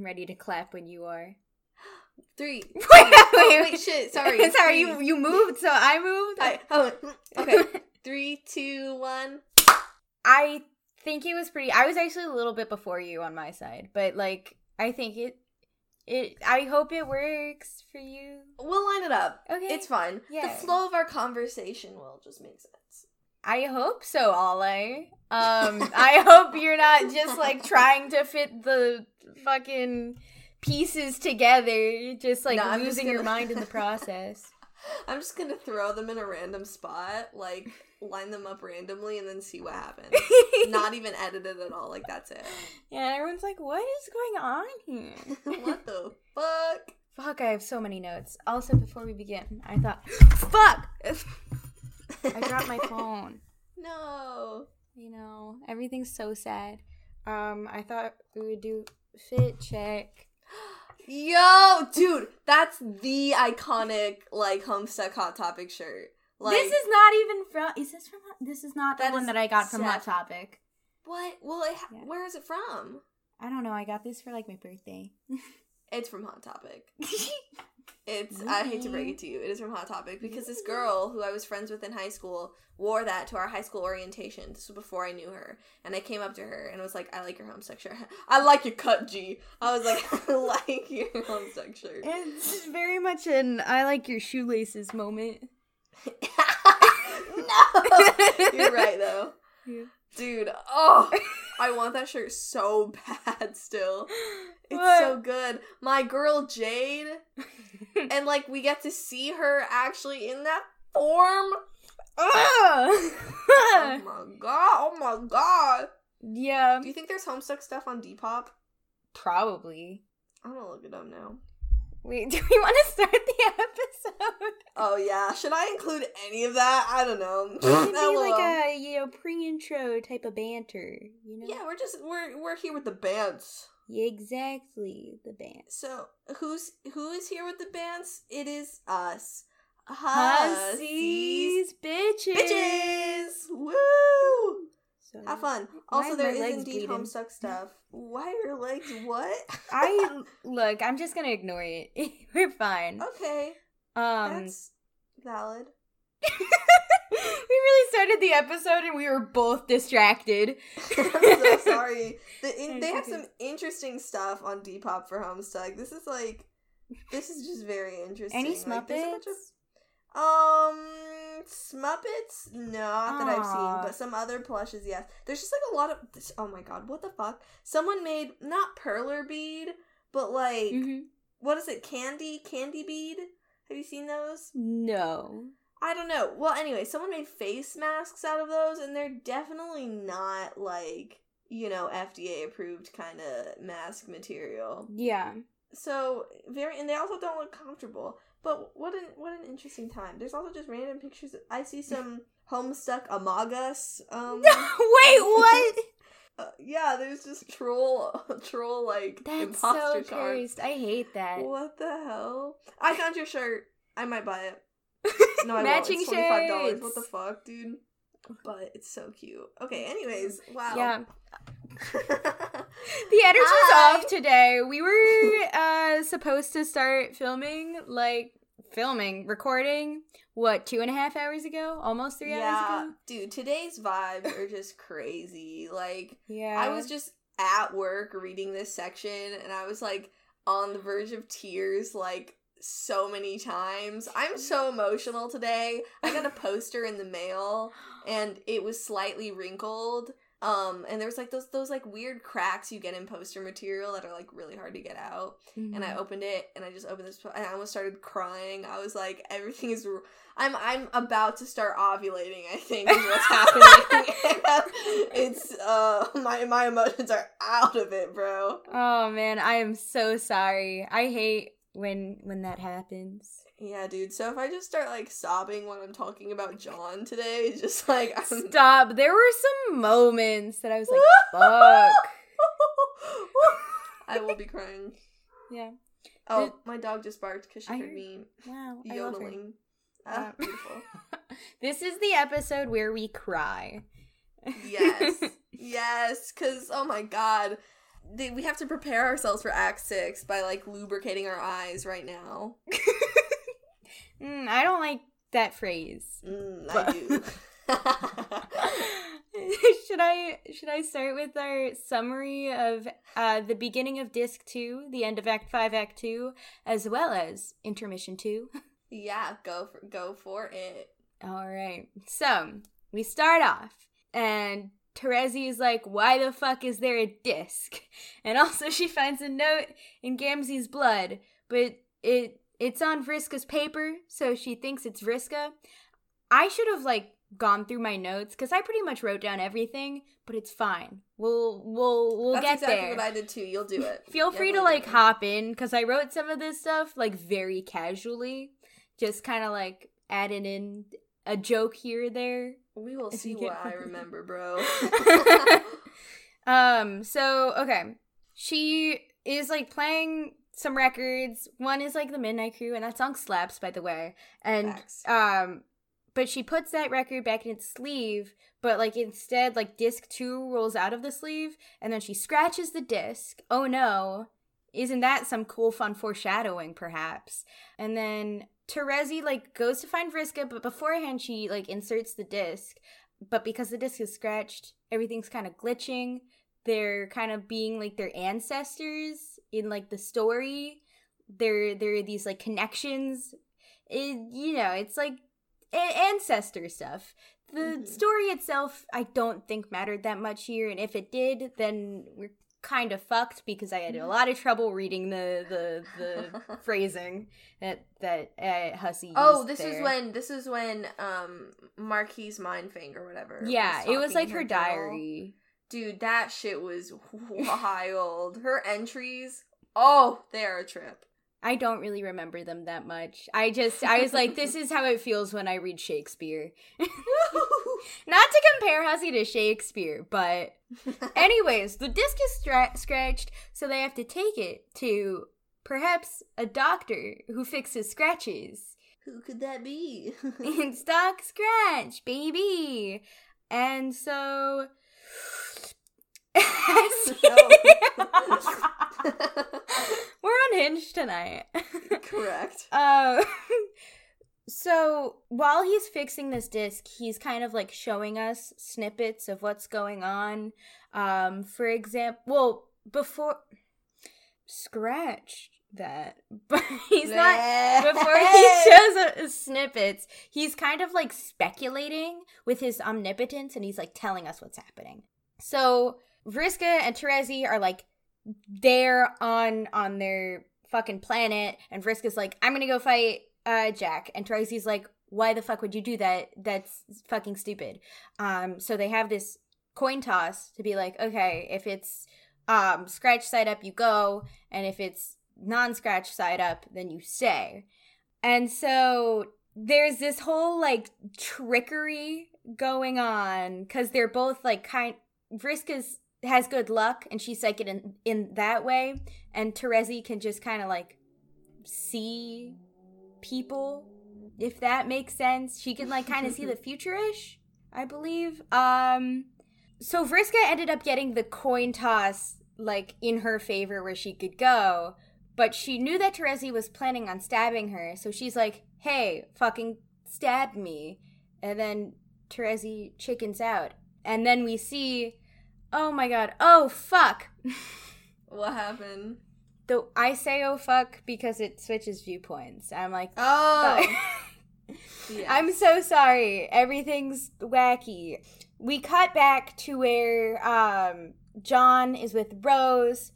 I'm ready to clap when you are. Three. Wait, Oh, wait, wait, shit. Sorry. Sorry, you you moved, so I moved. I, oh, okay. Three, two, one. I think it was pretty. I was actually a little bit before you on my side, but like I think it. It. I hope it works for you. We'll line it up. Okay. It's fine. Yeah. The flow of our conversation will just make sense. I hope so, Ale. Um, I hope you're not just like trying to fit the fucking pieces together, just like No, losing your gonna- mind in the process. I'm just gonna throw them in a random spot, like line them up randomly, and then see what happens. Not even edited at all. Like that's it. yeah, everyone's like, "What is going on here?" what the fuck? Fuck, I have so many notes. Also, before we begin, I thought, fuck, I dropped my phone. No. You know, everything's so sad. Um, I thought we would do fit check. Yo, dude, that's the iconic like Homestuck Hot Topic shirt. Like this is not even from. Is this from? This is not the That one that I got from Hot Topic. what? Well, it, ha- Yeah. where is it from? I don't know. I got this for like my birthday. It's from Hot Topic. It's I hate to break it to mm-hmm. you, it is from Hot Topic because this girl who I was friends with in high school wore that to our high school orientation. This was before I knew her, and I came up to her and was like, "I like your Homestuck shirt. I like your cut, G." I was like, "I like your Homestuck shirt." it's very much an I like your shoelaces moment. no, you're right though, Yeah. Dude. Oh, I want that shirt so bad. Still, it's What? so good. My girl Jade. and like we get to see her actually in that form. Oh my god! Oh my god! yeah, Do you think there's Homestuck stuff on Depop? probably. I'm gonna look it up now. Wait, do we want to start the episode? Oh yeah, should I include any of that? I don't know. It could be like um, a you know pre-intro type of banter, you know? yeah, we're just we're we're here with the bands. Yeah, exactly. The band. So who's who is here with the bands? It is us. Hussies, bitches. bitches. Woo! So, Have fun. Also, there my is indeed bleeding? Homestuck stuff. Why are your legs what? I look. I'm just gonna ignore it. We're fine. okay, Um, that's valid. we really started the episode and we were both distracted. I'm so sorry. The in, they have some interesting stuff on Depop for Homestuck. This is like, this is just very interesting. Any Like, a bunch of- um, Smuppets, No, not that I've seen, but some other plushes, yes. There's just like a lot of. Oh my god, what the fuck? Someone made not perler bead, but like Mhm. what is it? Candy, candy bead. Have you seen those? No. I don't know. Well, anyway, someone made face masks out of those, and they're definitely not like you know FDA approved kind of mask material. Yeah. So very, and they also don't look comfortable. But what an what an interesting time. There's also just random pictures. I see some Homestuck Among Us. Um, Wait, what? uh, yeah, there's just troll troll like That's imposter so cards. cursed. I hate that. What the hell? I found your shirt. I might buy it. No, I Matching won't. It's twenty five dollars. What the fuck, dude? But it's so cute. Okay. Anyways, wow. Yeah. The editors Hi. off today. We were uh supposed to start filming, like filming, recording, what, two and a half hours ago? Almost three yeah, hours ago? dude. Today's vibes are just crazy. Like Yeah. I was just at work reading this section, and I was like on the verge of tears, like so many times. I'm so emotional today. I got a poster in the mail, and it was slightly wrinkled. Um, and there was like those those like weird cracks you get in poster material that are like really hard to get out. And Mm-hmm. I opened it, and I just opened this, and I almost started crying. I was like, everything is. r- I'm I'm about to start ovulating. I think is what's happening. it's uh my my emotions are out of it, bro. Oh man, I am so sorry. I hate when when that happens. Yeah, dude. So if I just start like sobbing when I'm talking about John today, just like I'm. Stop. There were some moments that I was like, fuck. I will be crying. Yeah. Oh, Did- my dog just barked because she I heard me Wow. I love her. yodeling. Ah, beautiful. this is the episode where we cry. Yes. yes, because, oh my god. we have to prepare ourselves for Act Six by like lubricating our eyes right now. Mm, I don't like that phrase. Mm, I do. should I should I start with our summary of uh, the beginning of disc two, the end of Act Five, Act Two, as well as intermission two? yeah, go for go for it. All right. So we start off, and Terezi is like, "Why the fuck is there a disc?" And also, she finds a note in Gamzee's blood, but it it's on Vriska's paper, so she thinks it's Vriska. I should have like gone through my notes because I pretty much wrote down everything, but it's fine. We'll we'll we'll That's get exactly there. what I did too. You'll do it. Feel free to like hop in because I wrote some of this stuff like very casually, just kind of like adding in a joke here or there. We will see what I remember, bro. um. So okay, she is like playing some records. One is like the Midnight Crew, and that song slaps, by the way. And Facts. um, but she puts that record back in its sleeve. But like instead, like disc two rolls out of the sleeve, and then she scratches the disc. Oh no! Isn't that some cool, fun foreshadowing, perhaps? And then Terezi like goes to find Vriska, but beforehand she like inserts the disc. But because the disc is scratched, everything's kind of glitching. They're kind of being like their ancestors in like the story. There, there are these like connections. It, you know, it's like a- ancestor stuff. The Mhm. story itself, I don't think mattered that much here, and if it did, then we're kind of fucked because I had a lot of trouble reading the the the phrasing that that uh, Hussie. Oh, this is when this is when um Marquise Mindfang or whatever. Yeah, it was like her diary. Dude, that shit was wild. her entries, oh, they are a trip. I don't really remember them that much. I just I was like, this is how it feels when I read Shakespeare. Not to compare Hussie to Shakespeare, but anyways, the disc is stra- scratched, so they have to take it to perhaps a doctor who fixes scratches. Who could that be? it's Doc Scratch, baby. And so. We're unhinged tonight. Correct. Uh, so while he's fixing this disc, he's kind of like showing us snippets of what's going on. Um, for example, well, before scratch that, but he's not. Before he shows us snippets, he's kind of like speculating with his omnipotence, and he's like telling us what's happening. So Vriska and Terezi are like there on on their fucking planet, and Vriska's like, "I'm gonna go fight uh Jack," and Terezi's like, "Why the fuck would you do that? That's fucking stupid." Um, so they have this coin toss to be like, okay, if it's um scratch side up, you go, and if it's non-scratch side up, then you stay. And so there's this whole like trickery going on because they're both like kind. Vriska's has good luck and she's like in in that way, and Terezi can just kind of like see people, if that makes sense. She can like kind of see the future-ish, I believe. Um, so Vriska ended up getting the coin toss like in her favor where she could go, but she knew that Terezi was planning on stabbing her, so she's like, "Hey, fucking stab me," and then Terezi chickens out, and then we see, oh my god, oh fuck. What happened? The I say oh fuck because it switches viewpoints. I'm like, Oh, yes. I'm so sorry. Everything's wacky. We cut back to where um John is with Rose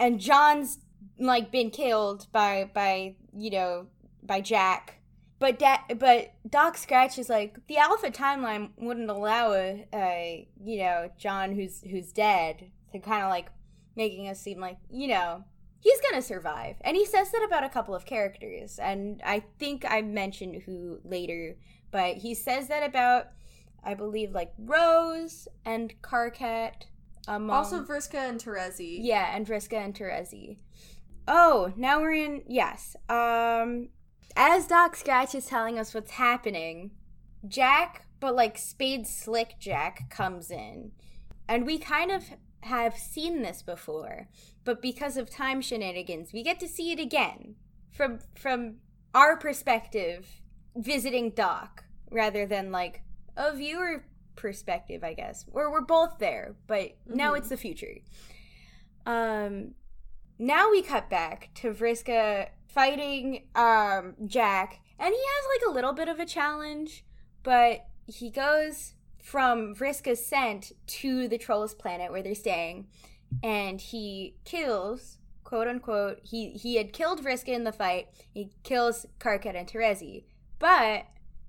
and John's like been killed by by you know by Jack. But da- but Doc Scratch is like the Alpha timeline wouldn't allow a, a you know John who's who's dead to kind of like making us seem like you know he's gonna survive. And he says that about a couple of characters. And i think i mentioned who later but he says that about i believe like rose and karkat among also Vriska and Terezi. yeah and vriska and terezi. Oh now we're in yes um as doc scratch is telling us what's happening jack but like spade slick jack comes in and we kind of have seen this before, but because of time shenanigans, we get to see it again from from our perspective visiting Doc rather than like a viewer perspective, I guess. Where we're both there, but mm-hmm. now it's the future. Um now we cut back to Vriska fighting um Jack and he has like a little bit of a challenge, but he goes from Vriska's scent to the Trolls planet where they're staying and he kills quote unquote he he had killed Vriska in the fight. He kills Karkat and Terezi. But,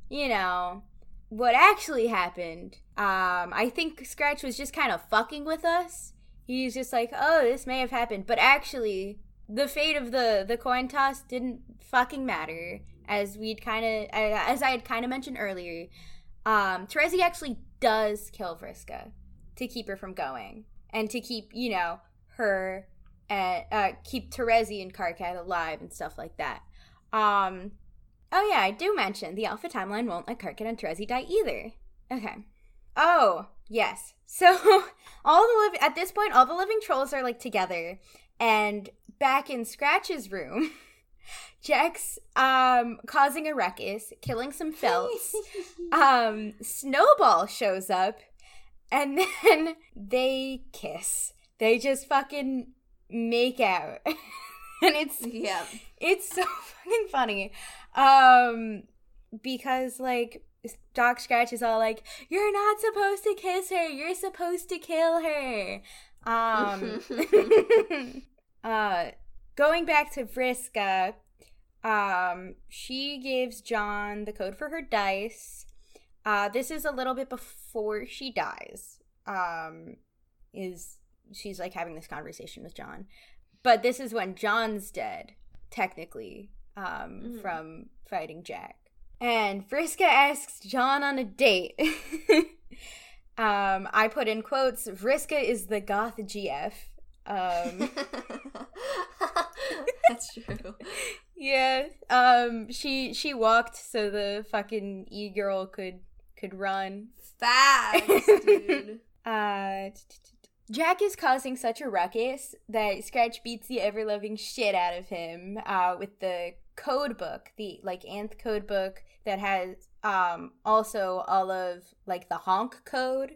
you know, what actually happened, um, I think Scratch was just kind of fucking with us. He's just like, oh, this may have happened. But actually, the fate of the, the coin toss didn't fucking matter. As we'd kind of, as I had kind of mentioned earlier, um, Terezi actually does kill Vriska to keep her from going and to keep, you know, her, uh, uh keep Terezi and Karkat alive and stuff like that. Um, Oh yeah, I do mention the Alpha timeline won't let Karkat and Terezi die either. Okay. Oh yes. So all the living at this point, all the living trolls are like together, and back in Scratch's room, Jack's um causing a ruckus, killing some felts. um, Snowball shows up, and then they kiss. They just fucking make out. and it's yeah, it's so fucking funny. Um, because like Doc Scratch is all like, "You're not supposed to kiss her. You're supposed to kill her." Um, uh, going back to Vriska, um, she gives John the code for her dice. Uh, this is a little bit before she dies. Um, is she's like having this conversation with John, but this is when John's dead, technically um, mm-hmm. from fighting Jack. And Vriska asks John on a date. um, I put in quotes, Vriska is the goth GF. Um, That's true. yeah. Um, she she walked so the fucking e girl could could run fast, dude. uh, Jack is causing such a ruckus that Scratch beats the ever loving shit out of him uh, with the code book, the like Anth code book that has um also all of like the honk code.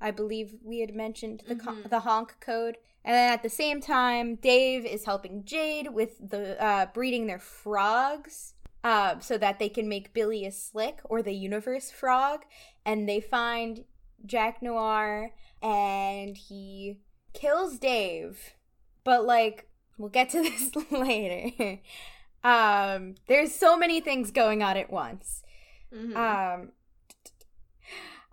I believe we had mentioned the mm-hmm. the honk code. And then at the same time, Dave is helping Jade with the uh, breeding their frogs, uh, so that they can make Bilious Slick or the universe frog. And they find Jack Noir, and he kills Dave. But like, we'll get to this later. Um, there's so many things going on at once. Mm-hmm. Um,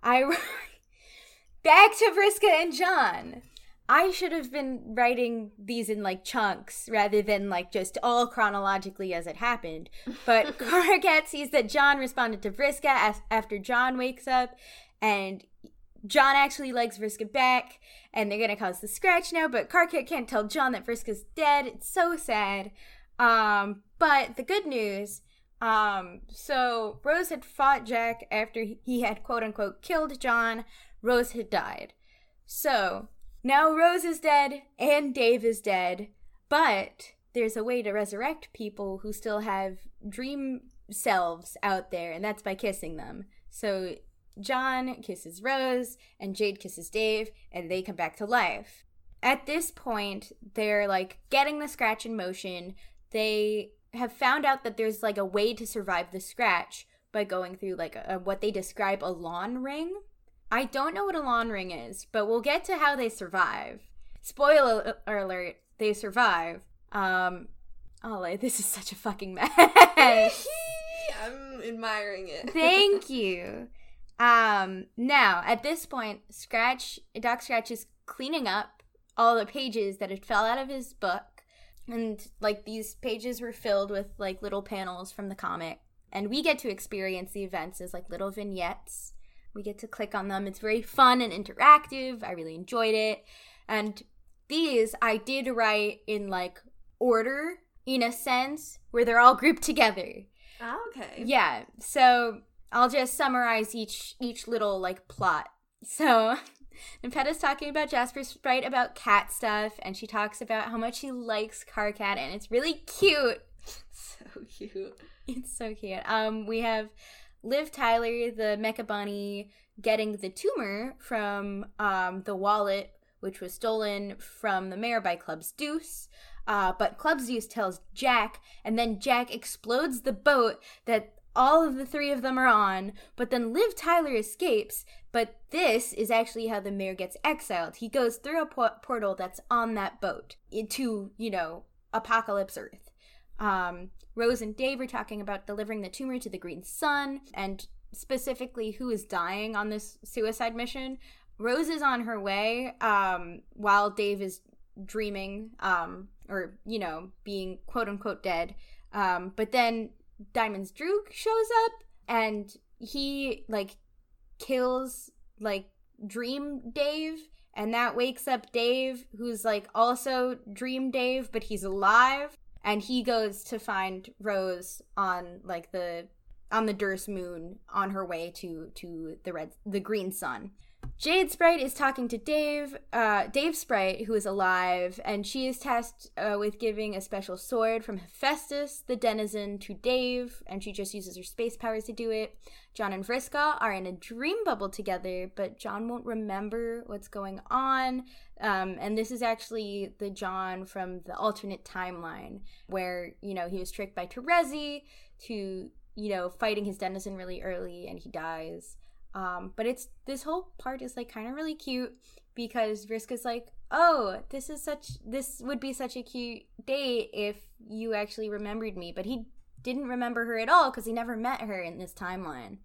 I back to Vriska and John. I should have been writing these in like chunks rather than like just all chronologically as it happened. But Karkat sees that John responded to Vriska as- after John wakes up, and John actually likes Vriska back, and they're gonna cause the scratch now. But Karkat can't tell John that Vriska's dead. It's so sad. Um, but the good news, um, so Rose had fought Jack after he had quote unquote killed John. Rose had died. So now Rose is dead and Dave is dead, but there's a way to resurrect people who still have dream selves out there, and that's by kissing them. So John kisses Rose, and Jade kisses Dave, and they come back to life. At this point, they're like getting the scratch in motion they have found out that there's like a way to survive the scratch by going through like a, what they describe a lawn ring. I don't know what a lawn ring is, but we'll get to how they survive. Spoiler alert, they survive. Um oh, this is such a fucking mess. I'm admiring it. Thank you. Um now, at this point, Scratch Doc Scratch is cleaning up all the pages that had fell out of his book and like these pages were filled with like little panels from the comic and we get to experience the events as like little vignettes we get to click on them it's very fun and interactive i really enjoyed it and these i did write in like order in a sense where they're all grouped together oh, okay yeah so i'll just summarize each each little like plot so And Petta's talking about Jasper Sprite about cat stuff, and she talks about how much she likes Karkat, and it's really cute. So cute. It's so cute. Um, we have Liv Tyler, the Mecha Bunny, getting the tumor from um the wallet, which was stolen from the mayor by Clubs Deuce. Uh, but Clubs Deuce tells Jack, and then Jack explodes the boat that all of the three of them are on, but then Liv Tyler escapes. But this is actually how the mayor gets exiled. He goes through a po- portal that's on that boat into, you know, Apocalypse Earth. Um, Rose and Dave are talking about delivering the tumor to the Green Sun and specifically who is dying on this suicide mission. Rose is on her way um, while Dave is dreaming um, or, you know, being quote unquote dead. Um, but then Diamond's Droog shows up and he like kills like Dream Dave and that wakes up Dave who's like also Dream Dave but he's alive and he goes to find Rose on like the on the Derse moon on her way to to the red the green sun. Jade Sprite is talking to Dave, uh, Dave Sprite, who is alive, and she is tasked uh, with giving a special sword from Hephaestus, the denizen, to Dave, and she just uses her space powers to do it. John and Vriska are in a dream bubble together, but John won't remember what's going on. Um, and this is actually the John from the alternate timeline, where, you know, he was tricked by Terezi to, you know, fighting his denizen really early, and he dies. Um, but it's this whole part is like kind of really cute because Vriska's like, oh, this is such this would be such a cute date if you actually remembered me, but he didn't remember her at all because he never met her in this timeline.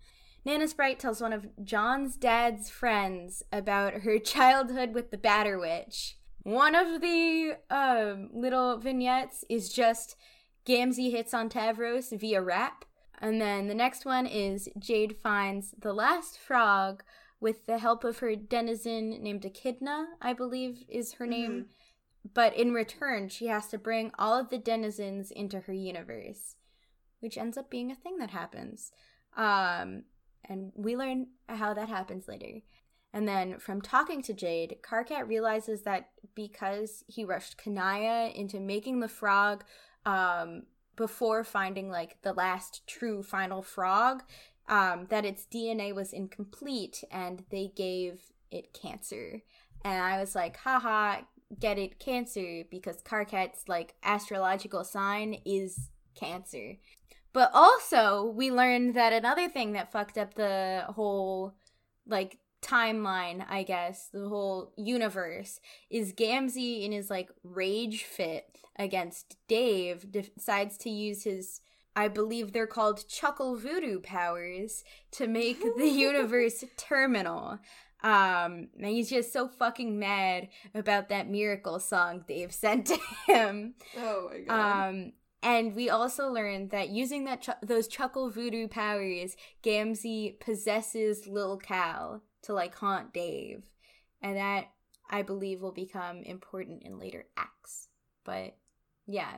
Nana Sprite tells one of John's dad's friends about her childhood with the Batter Witch. One of the um, little vignettes is just Gamzee hits on Tavros via rap. And then the next one is Jade finds the last frog with the help of her denizen named Echidna, I believe is her name. Mm-hmm. But in return, she has to bring all of the denizens into her universe, which ends up being a thing that happens. Um, and we learn how that happens later. And then from talking to Jade, Karkat realizes that because he rushed Kanaya into making the frog um, before finding like the last true final frog um, that its DNA was incomplete and they gave it cancer. And I was like, haha, get it cancer because Karkat's like astrological sign is cancer. But also, we learned that another thing that fucked up the whole like timeline, I guess, the whole universe, is Gamzee in his like rage fit against Dave decides to use his I believe they're called chuckle voodoo powers to make the universe terminal. Um, and he's just so fucking mad about that miracle song Dave sent to him. Oh my god. Um, and we also learned that using that ch- those chuckle voodoo powers, Gamzee possesses Lil Cal to like haunt Dave, and that I believe will become important in later acts. But yeah,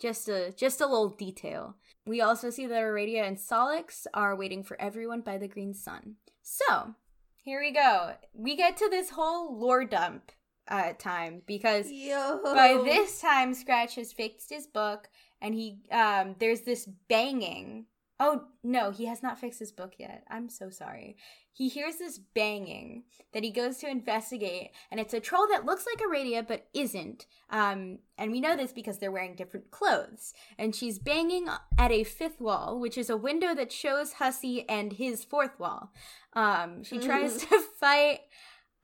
just a just a little detail. We also see that Aradia and Sollux are waiting for everyone by the Green Sun. So here we go. We get to this whole lore dump uh, time because Yo. by this time Scratch has fixed his book and he um there's this banging. Oh no, he has not fixed his book yet. I'm so sorry he hears this banging that he goes to investigate, and it's a troll that looks like a Aradia but isn't. Um, and we know this because they're wearing different clothes. And she's banging at a fifth wall, which is a window that shows Hussie and his fourth wall. Um, she tries to fight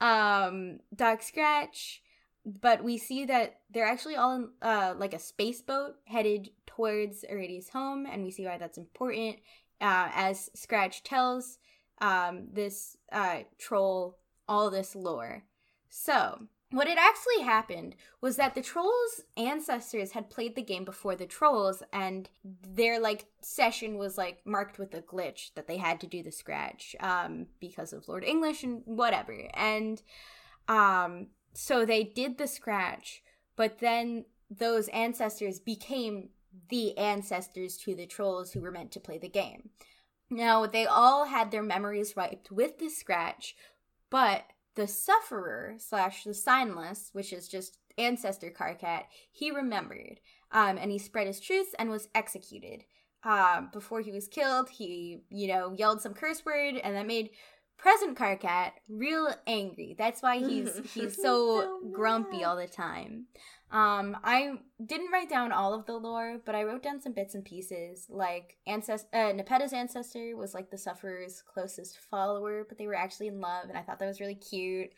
um, Doc Scratch, but we see that they're actually all in uh, like a space boat headed towards Aradia's home, and we see why that's important. Uh, as Scratch tells um, this uh, troll all this lore. So, what had actually happened was that the trolls' ancestors had played the game before the trolls, and their like session was like marked with a glitch that they had to do the scratch um, because of Lord English and whatever. And um, so they did the scratch, but then those ancestors became the ancestors to the trolls who were meant to play the game. Now, they all had their memories wiped with the scratch, but the sufferer slash the signless, which is just ancestor Karkat, he remembered. Um, and he spread his truths and was executed. Um, before he was killed, he, you know, yelled some curse word and that made present Karkat real angry. That's why he's he's so, so grumpy all the time. Um, I didn't write down all of the lore, but I wrote down some bits and pieces. Like ancest- uh, Nepeta's ancestor was like the sufferer's closest follower, but they were actually in love, and I thought that was really cute.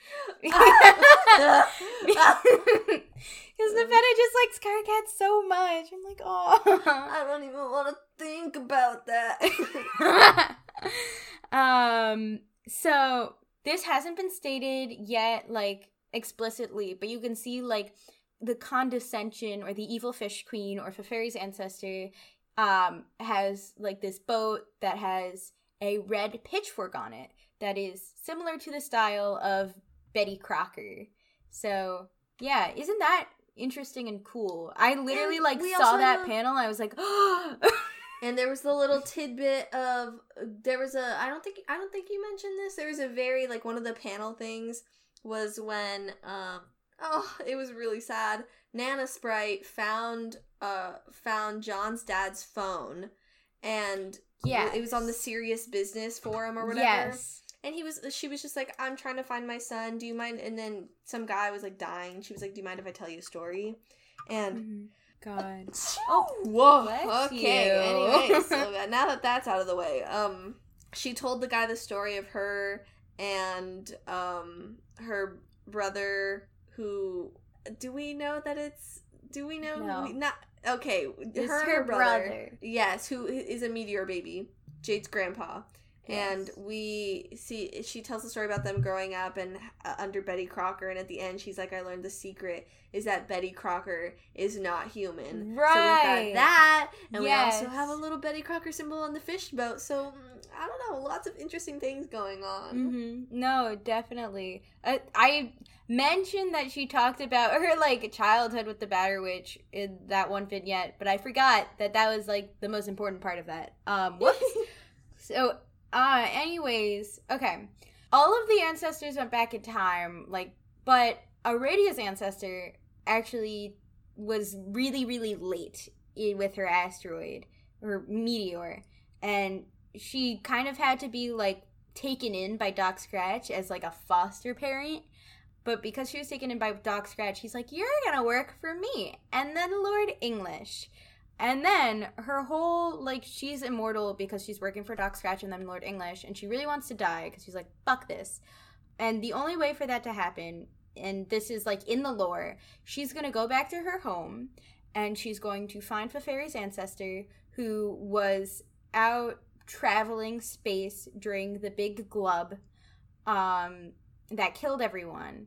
Because Nepeta just likes Karkat so much. I'm like, oh, I don't even want to think about that. um, so this hasn't been stated yet, like explicitly, but you can see like the condescension or the evil fish queen or Feferi's ancestor um, has like this boat that has a red pitchfork on it that is similar to the style of Betty Crocker. So yeah, isn't that interesting and cool? I literally and like saw that have... panel. I was like, and there was the little tidbit of there was a I don't think I don't think you mentioned this. There was a very like one of the panel things was when um Oh, it was really sad. Nana Sprite found uh found John's dad's phone and yeah, it was on the serious business forum or whatever. Yes. And he was she was just like, I'm trying to find my son. Do you mind? And then some guy was like dying. She was like, Do you mind if I tell you a story? And mm-hmm. God. Oh, whoa. Okay. Anyway, so now that that's out of the way, um, she told the guy the story of her and um her brother who do we know that it's do we know no. we, not okay her, her brother, brother, yes who is a meteor baby jade's grandpa yes. and we see she tells the story about them growing up and uh, under betty crocker and at the end she's like i learned the secret is that betty crocker is not human right so we've got that and yes. we also have a little betty crocker symbol on the fish boat so mm, i don't know lots of interesting things going on mm-hmm. no definitely uh, i mentioned that she talked about her like childhood with the Batter Witch in that one vignette, but I forgot that that was like the most important part of that. Um, whoops. so, uh, anyways, okay. All of the ancestors went back in time, like, but Aradia's ancestor actually was really, really late with her asteroid or meteor, and she kind of had to be like taken in by Doc Scratch as like a foster parent but because she was taken in by Doc Scratch, he's like, You're gonna work for me. And then Lord English. And then her whole, like, she's immortal because she's working for Doc Scratch and then Lord English. And she really wants to die because she's like, Fuck this. And the only way for that to happen, and this is like in the lore, she's gonna go back to her home and she's going to find Feferi's ancestor who was out traveling space during the big glub um, that killed everyone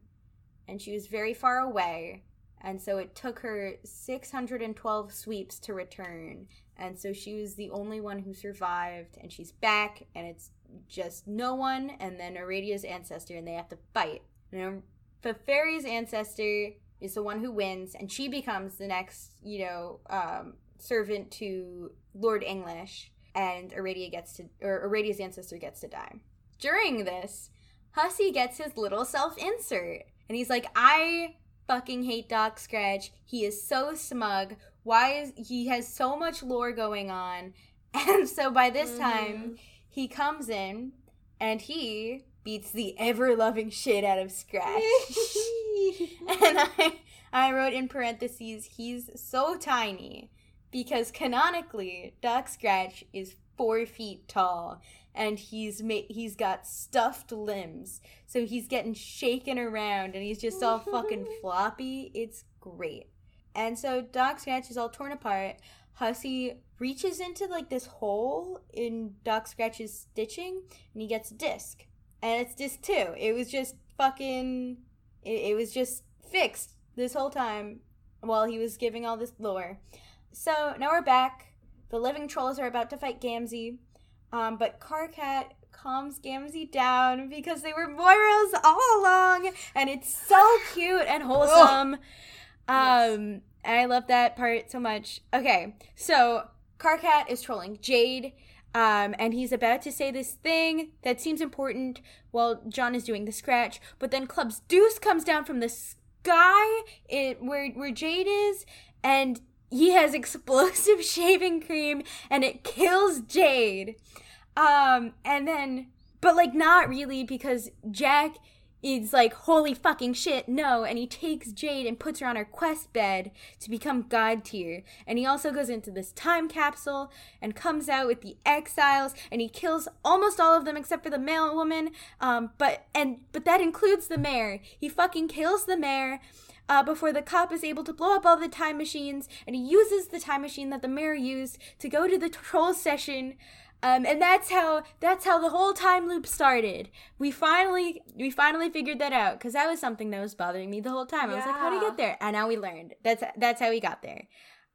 and she was very far away. And so it took her 612 sweeps to return. And so she was the only one who survived. And she's back, and it's just no one, and then Aradia's ancestor, and they have to fight. And Feferi's ancestor is the one who wins, and she becomes the next, you know, um, servant to Lord English. And Aradia gets to, or Aradia's ancestor gets to die. During this, Hussie gets his little self insert. And he's like, I fucking hate Doc Scratch. He is so smug. Why is he has so much lore going on? And so by this mm-hmm. time, he comes in and he beats the ever loving shit out of Scratch. and I I wrote in parentheses, he's so tiny because canonically, Doc Scratch is four feet tall and he's made he's got stuffed limbs. So he's getting shaken around and he's just all fucking floppy. It's great. And so doc scratch is all torn apart. Hussie reaches into like this hole in doc scratch's stitching and he gets a disc. And it's disc two. It was just fucking it, it was just fixed this whole time while he was giving all this lore. So now we're back. The living trolls are about to fight gamzee um, but Karkat calms Gamzee down because they were Moirails all along, and it's so cute and wholesome. Um, yes. I love that part so much. Okay, so Karkat is trolling Jade. Um, and he's about to say this thing that seems important while John is doing the scratch. But then Club's Deuce comes down from the sky it, where, where Jade is, and he has explosive shaving cream, and it kills Jade. Um, and then, but like not really because Jack is like, holy fucking shit, no. And he takes Jade and puts her on her quest bed to become God tier. And he also goes into this time capsule and comes out with the exiles and he kills almost all of them except for the male woman. Um, but, and, but that includes the mayor. He fucking kills the mayor. Uh, before the cop is able to blow up all the time machines, and he uses the time machine that the mayor used to go to the troll session um, and that's how that's how the whole time loop started. We finally we finally figured that out because that was something that was bothering me the whole time. Yeah. I was like, how do you get there? And now we learned. That's that's how we got there.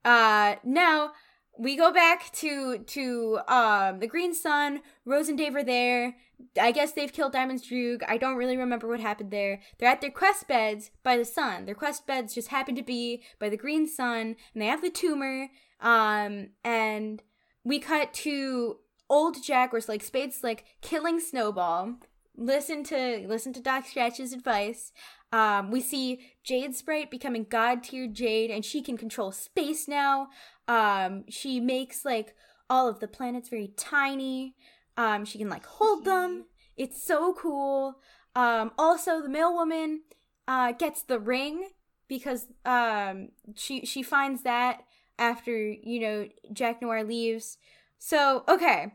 Uh, now we go back to to um the Green Sun. Rose and Dave are there. I guess they've killed Diamond's Droog. I don't really remember what happened there. They're at their quest beds by the sun. Their quest beds just happen to be by the Green Sun, and they have the tumor. Um, and we cut to old Jack was like Spade like killing Snowball. Listen to listen to Doc Scratch's advice. Um, we see Jade Sprite becoming God tier Jade, and she can control space now. Um, she makes like all of the planets very tiny. Um, she can like hold them. It's so cool. Um, also, the male woman uh, gets the ring because um, she she finds that after you know Jack Noir leaves. So, okay,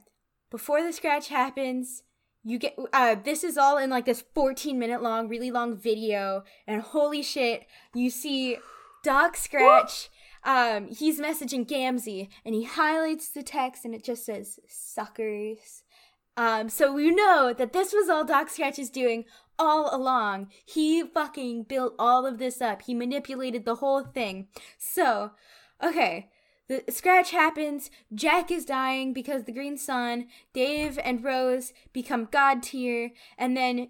before the scratch happens, you get uh this is all in like this 14 minute long, really long video and holy shit, you see Doc Scratch um he's messaging Gamzee and he highlights the text and it just says suckers. Um so we know that this was all Doc Scratch is doing all along. He fucking built all of this up. He manipulated the whole thing. So, okay, the scratch happens. Jack is dying because the Green Sun. Dave and Rose become god tier, and then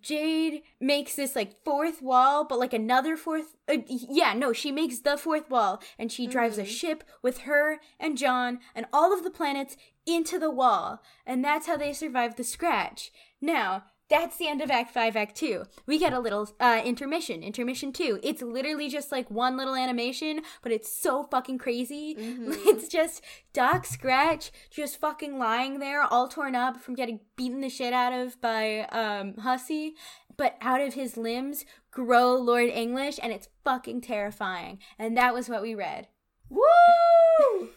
Jade makes this like fourth wall, but like another fourth. Uh, yeah, no, she makes the fourth wall, and she drives mm-hmm. a ship with her and John and all of the planets into the wall, and that's how they survive the scratch. Now, that's the end of Act 5, Act 2. We get a little uh, intermission, intermission 2. It's literally just like one little animation, but it's so fucking crazy. Mm-hmm. It's just Doc Scratch just fucking lying there, all torn up from getting beaten the shit out of by um, Hussie, but out of his limbs grow Lord English, and it's fucking terrifying. And that was what we read. Woo!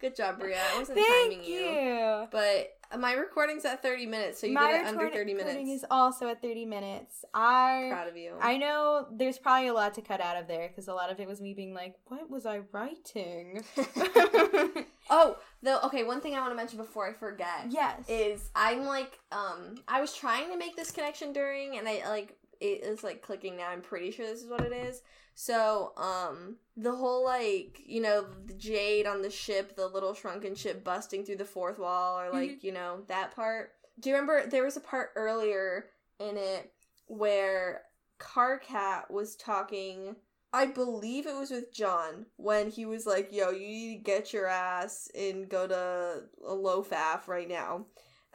Good job, Bria. I wasn't Thank timing you. you. But my recording's at 30 minutes, so you my did it under 30 minutes. My recording is also at 30 minutes. I proud of you. I know there's probably a lot to cut out of there because a lot of it was me being like, "What was I writing?" oh, the okay. One thing I want to mention before I forget. Yes. Is I'm like um I was trying to make this connection during, and I like it is like clicking now. I'm pretty sure this is what it is. So, um, the whole like, you know, the jade on the ship, the little shrunken ship busting through the fourth wall, or like, mm-hmm. you know, that part. Do you remember there was a part earlier in it where Karkat was talking? I believe it was with John when he was like, "Yo, you need to get your ass and go to a LOFAF right now,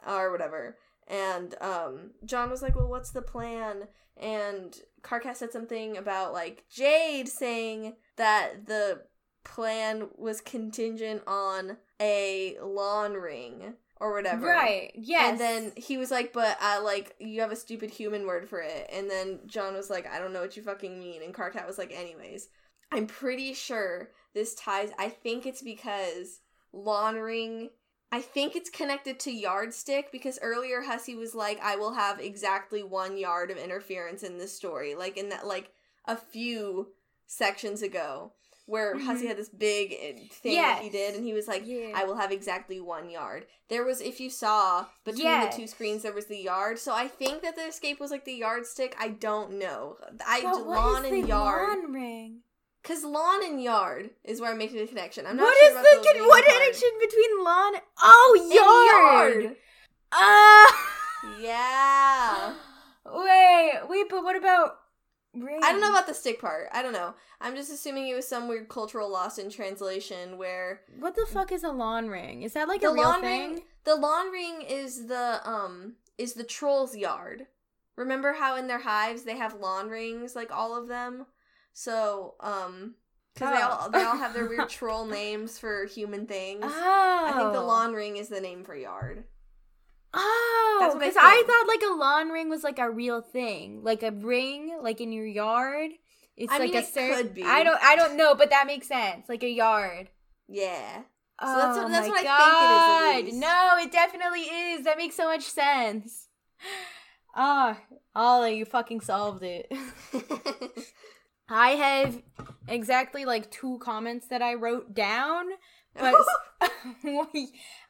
or whatever." And um, John was like, "Well, what's the plan?" And Karkat said something about like Jade saying that the plan was contingent on a lawn ring or whatever. Right. Yes. And then he was like, "But I like you have a stupid human word for it." And then John was like, "I don't know what you fucking mean." And Karkat was like, "Anyways, I'm pretty sure this ties. I think it's because lawn ring I think it's connected to yardstick because earlier Hussie was like, I will have exactly one yard of interference in this story. Like in that like a few sections ago. Where mm-hmm. Hussie had this big eh, thing yes. that he did, and he was like, yeah. "I will have exactly one yard." There was, if you saw between yes. the two screens, there was the yard. So I think that the escape was like the yardstick. I don't know. I but lawn and yard. Lawn ring? Cause lawn and yard is where I'm making the connection. I'm not what sure is the con- what connection between lawn? Oh, yard. yard. Ah. Uh, yeah. Wait, wait, but what about Ring. I don't know about the stick part. I don't know. I'm just assuming it was some weird cultural loss in translation where What the fuck is a lawn ring? Is that like the a real lawn thing? ring the lawn ring is the um is the troll's yard. Remember how in their hives they have lawn rings like all of them? So um they Oh. all they all have their weird troll names for human things. Oh. I think the lawn ring is the name for yard. Oh, That's what I because I, thought like a lawn ring was like a real thing, like a ring, like in your yard. It's I like mean, a it certain. could be. I don't. I don't know, but that makes sense. Like a yard. Yeah. So that's what- that's my what I God. think it is. No, it definitely is. That makes so much sense. Ah, Ollie, you fucking solved it. I have exactly like two comments that I wrote down, but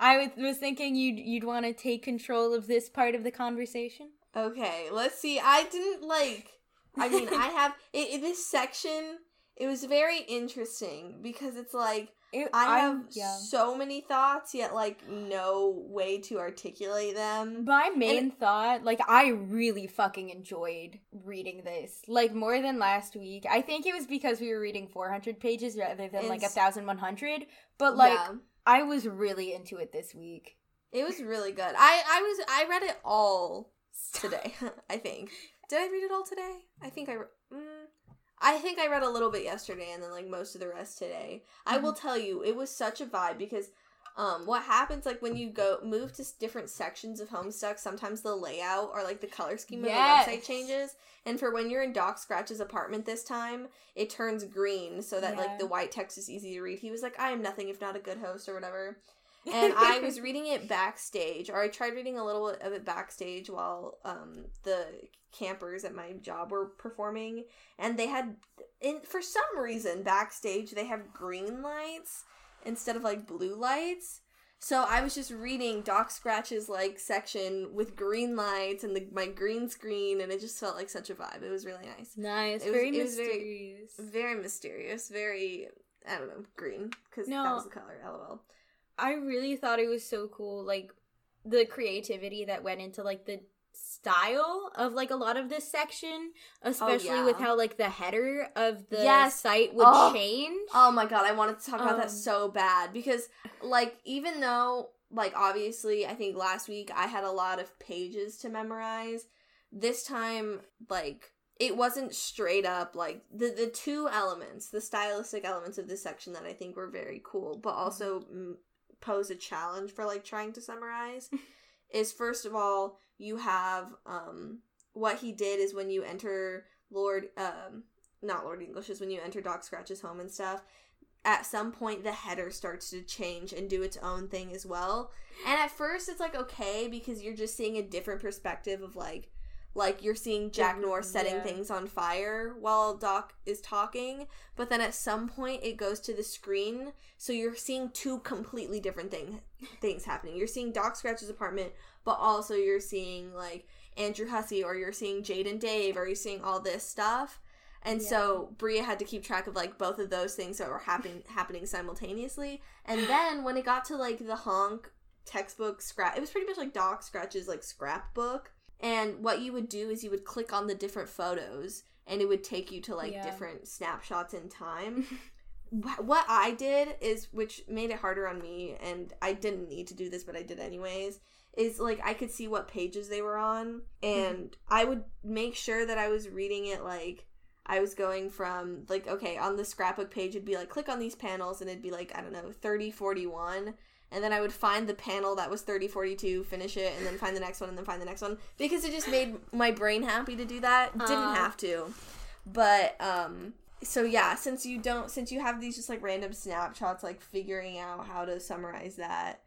I was, thinking you'd you'd want to take control of this part of the conversation. Okay, let's see. I didn't like. I mean, I have it, it- this section. It was very interesting because it's like It- I have yeah. so many thoughts, yet like no way to articulate them. My main thought, like, I really fucking enjoyed reading this, like, more than last week. I think it was because we were reading 400 pages rather than, like, a 1,100. But, like, yeah, I was really into it this week. it was really good. I I was I read it all today. I think. Did I read it all today? I think I. re- Mm, I think I read a little bit yesterday, and then like most of the rest today. I will tell you, it was such a vibe because. Um, what happens like when you go move to different sections of Homestuck? Sometimes the layout or like the color scheme of the website changes. And for when you're in Doc Scratch's apartment this time, it turns green so that Yeah. like the white text is easy to read. He was like, "I am nothing if not a good host" or whatever and I was reading it backstage, or I tried reading a little bit of it backstage while um, the campers at my job were performing, and they had, in for some reason, backstage they have green lights instead of like blue lights. So I was just reading Doc Scratch's like section with green lights and the, my green screen, and it just felt like such a vibe. It was really nice, Nice. It was- very it was very- mysterious. very mysterious, very I don't know green because No. that was the color. LOL. I really thought it was so cool, like, the creativity that went into, like, the style of like a lot of this section especially with yeah. how like the header of the Yes. site would Oh. change Oh my god, I wanted to talk about Um, that so bad because like even though like obviously I think last week I had a lot of pages to memorize, this time like it wasn't straight up like the the two elements, the stylistic elements of this section that I think were very cool, but also mm, pose a challenge for like trying to summarize is first of all, you have um what he did is when you enter Lord um not Lord English is when you enter Doc Scratch's home and stuff. At some point, the header starts to change and do its own thing as well. And at first, it's like okay because you're just seeing a different perspective of like, like you're seeing Jack Noir setting yeah. things on fire while Doc is talking. But then at some point, it goes to the screen, so you're seeing two completely different thing things happening. You're seeing Doc Scratch's apartment, but also you're seeing like Andrew Hussie, or you're seeing Jade and Dave, or you're seeing all this stuff. And so Bria had to keep track of like both of those things that were happening happening simultaneously. And then when it got to like the honk textbook scrap, it was pretty much like Doc Scratch's like scrapbook. And what you would do is you would click on the different photos, and it would take you to like Yeah. different snapshots in time. What I did is, which made it harder on me, and I didn't need to do this, but I did anyways. Is like I could see what pages they were on, mm-hmm. and I would make sure that I was reading it like I was going from like okay on the scrapbook page it'd be like click on these panels and it'd be like I don't know 30 41 and then I would find the panel that was 30 42 finish it and then find the next one and then find the next one. Because it just made my brain happy to do that. Didn't have to. But um so yeah since you don't since you have these just like random snapshots like figuring out how to summarize that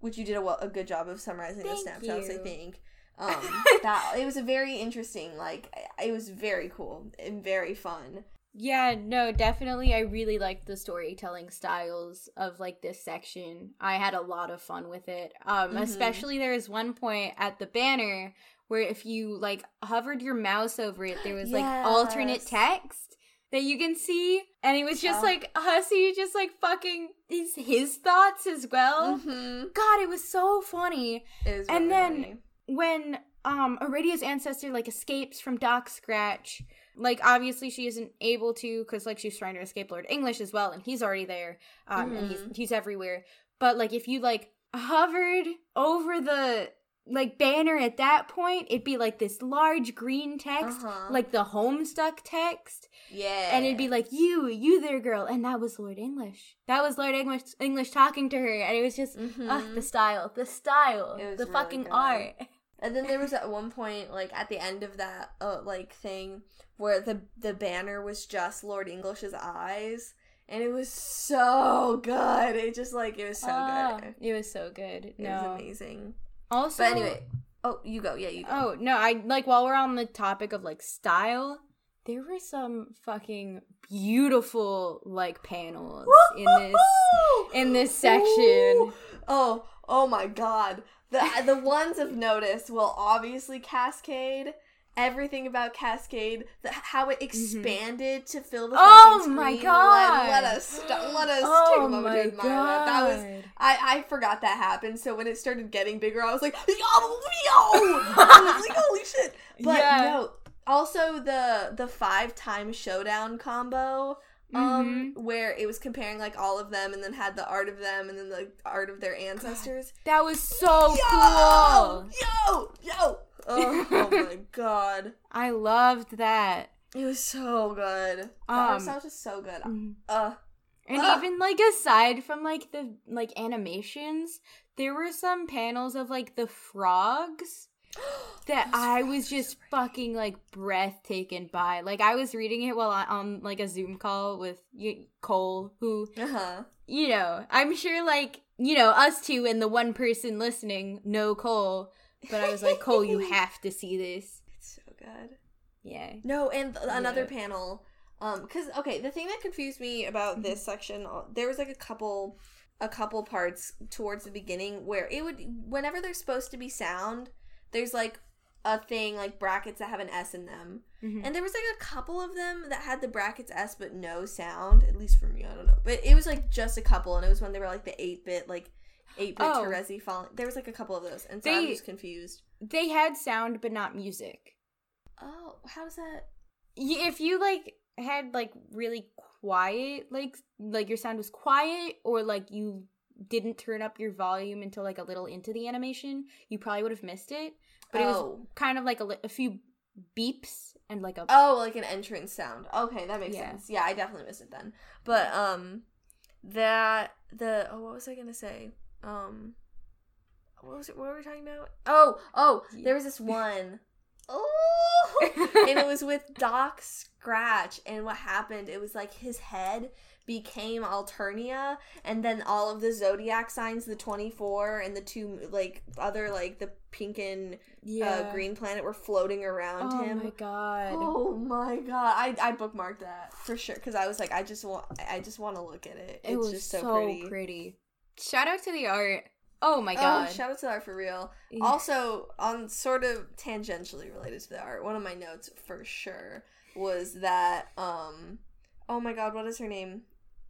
which you did a, well, a good job of summarizing the Thank snapshots I think um that it was a very interesting like it was very cool and very fun Yeah, no, definitely. I really liked the storytelling styles of like this section. I had a lot of fun with it. Um, Mhm. especially there is one point at the banner where if you like hovered your mouse over it, there was like alternate text that you can see, and it was just Oh. like Hussie just like fucking his his thoughts as well. mm-hmm. God, it was so funny was And really then- funny. when um Aradia's ancestor like escapes from Doc Scratch, like obviously she isn't able to because like she's trying to escape Lord English as well, and he's already there, um, and he's Mhm. he's everywhere. But like if you like hovered over the like banner at that point, it'd be like this large green text, Uh-huh. like the Homestuck text, yeah. and it'd be like you, you there, girl, and that was Lord English. That was Lord English English talking to her, and it was just Mhm. ugh, the style, the style, the really fucking good. art. And then there was at one point, like at the end of that, uh, like thing where the the banner was just Lord English's eyes, and it was so good. It just like it was so Ah, good. It was so good. It no. was amazing. Also, But anyway, oh, you go. Yeah, you go. Oh no, I like while we're on the topic of like style, there were some fucking beautiful like panels in this in this section. Ooh. Oh, oh my god. The the ones of notice will obviously Cascade. Everything about Cascade, the, how it expanded to fill the Mm-hmm. Oh my. God. Let, let us st- let us take Oh a moment my to admire that. That was I, I forgot that happened. So when it started getting bigger, I was like, yo, yo! I was like, holy shit! But Yeah. no, also the the five time showdown combo, um, Mm-hmm. where it was comparing like all of them, and then had the art of them, and then the art of their ancestors. That was so yo, cool. yo, yo! Oh, oh my god, I loved that. it was so good. Um, style was just so good. Mhm. Uh, And Ugh. even like aside from like the like animations, there were some panels of like the frogs that I was just fucking like breathtaken by. Like I was reading it while on, on like a Zoom call with Cole, who Uh huh. you know I'm sure like you know us two and the one person listening know Cole, but I was like Cole, you have to see this. It's so good. Yeah. No, and th- another Yeah. panel. Um, because okay, the thing that confused me about Mm-hmm. this section, uh, there was like a couple, a couple parts towards the beginning where it would, whenever there's supposed to be sound, there's like a thing like brackets that have an S in them, Mhm. and there was like a couple of them that had the brackets S but no sound. At least for me, I don't know, but it was like just a couple, and it was when they were like the eight bit like. 8 bit Oh. Terezi falling. There was like a couple of those, and so I was confused. They had sound but not music. Oh, how does that? If you like had like really quiet like like your sound was quiet or like you didn't turn up your volume until like a little into the animation you probably would have missed it but it was Oh. kind of like a, a few beeps and like a Oh, like an entrance sound. Okay, that makes Yeah. sense. Yeah, I definitely missed it then. But um that the oh what was I gonna say? Um what was it what were we talking about? Oh, oh, there was this one. Oh and it was with Doc Scratch and what happened, it was like his head became Alternia and then all of the zodiac signs, the 24 and the two like other like the pink and yeah uh, green planet were floating around oh him. Oh my god Oh my god! I I bookmarked that for sure because I was like, I just want, I just want to look at it. it It's was just so, so, pretty. pretty. shout out to the art oh my Oh, god shout out to the art for real. Yeah. Also, on sort of tangentially related to the art, one of my notes for sure was that um, oh my god, what is her name?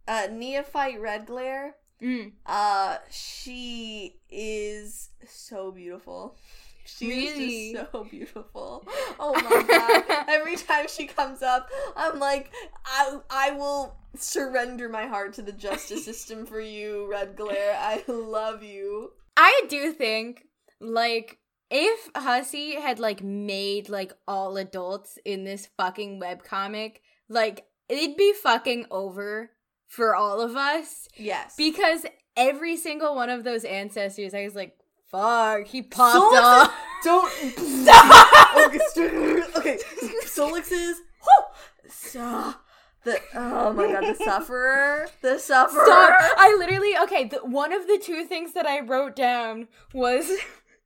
Uh, Neophyte Red Glare. Mm. Uh, she is so beautiful. She Really? is just so beautiful. Oh my god. Every time she comes up, I'm like, I I will surrender my heart to the justice system for you, Red Glare. I love you. I do think like if Hussie had like made like all adults in this fucking webcomic, like it'd be fucking over for all of us Yes. because every single one of those ancestors, I was like, fuck, he popped Sollux off. Don't stop. okay, okay. Sollux is so, the oh my god, the sufferer, the sufferer. Stop. I literally okay. The, one of the two things that I wrote down was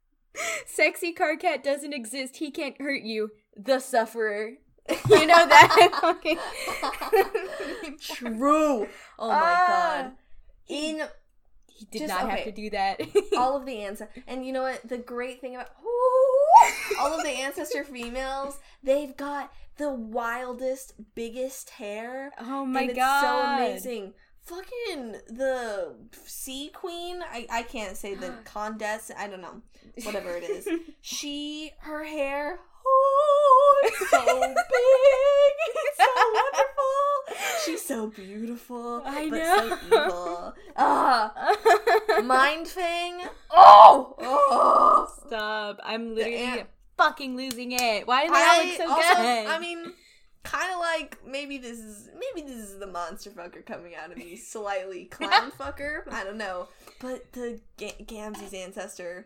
"sexy Karkat doesn't exist. He can't hurt you." The sufferer. You know that fucking. True. Oh my Ah. god. In He did Just- not have to do that. all of the ancestors, and you know what? The great thing about all of the ancestor females, they've got the wildest, biggest hair. oh my and it's god! so amazing. Fucking the sea queen. I I can't say the condescend. I don't know. Whatever it is. She her hair. Oh, it's so big. It's so wonderful. She's so beautiful. I but know. so evil. Ah, mind thing. Oh, oh. Stop. I'm literally fucking losing it. Why did that look so also, good? I mean, kind of like maybe this is maybe this is the monster fucker coming out of me, slightly clown fucker. I don't know, but the Ga- Gamzee's ancestor.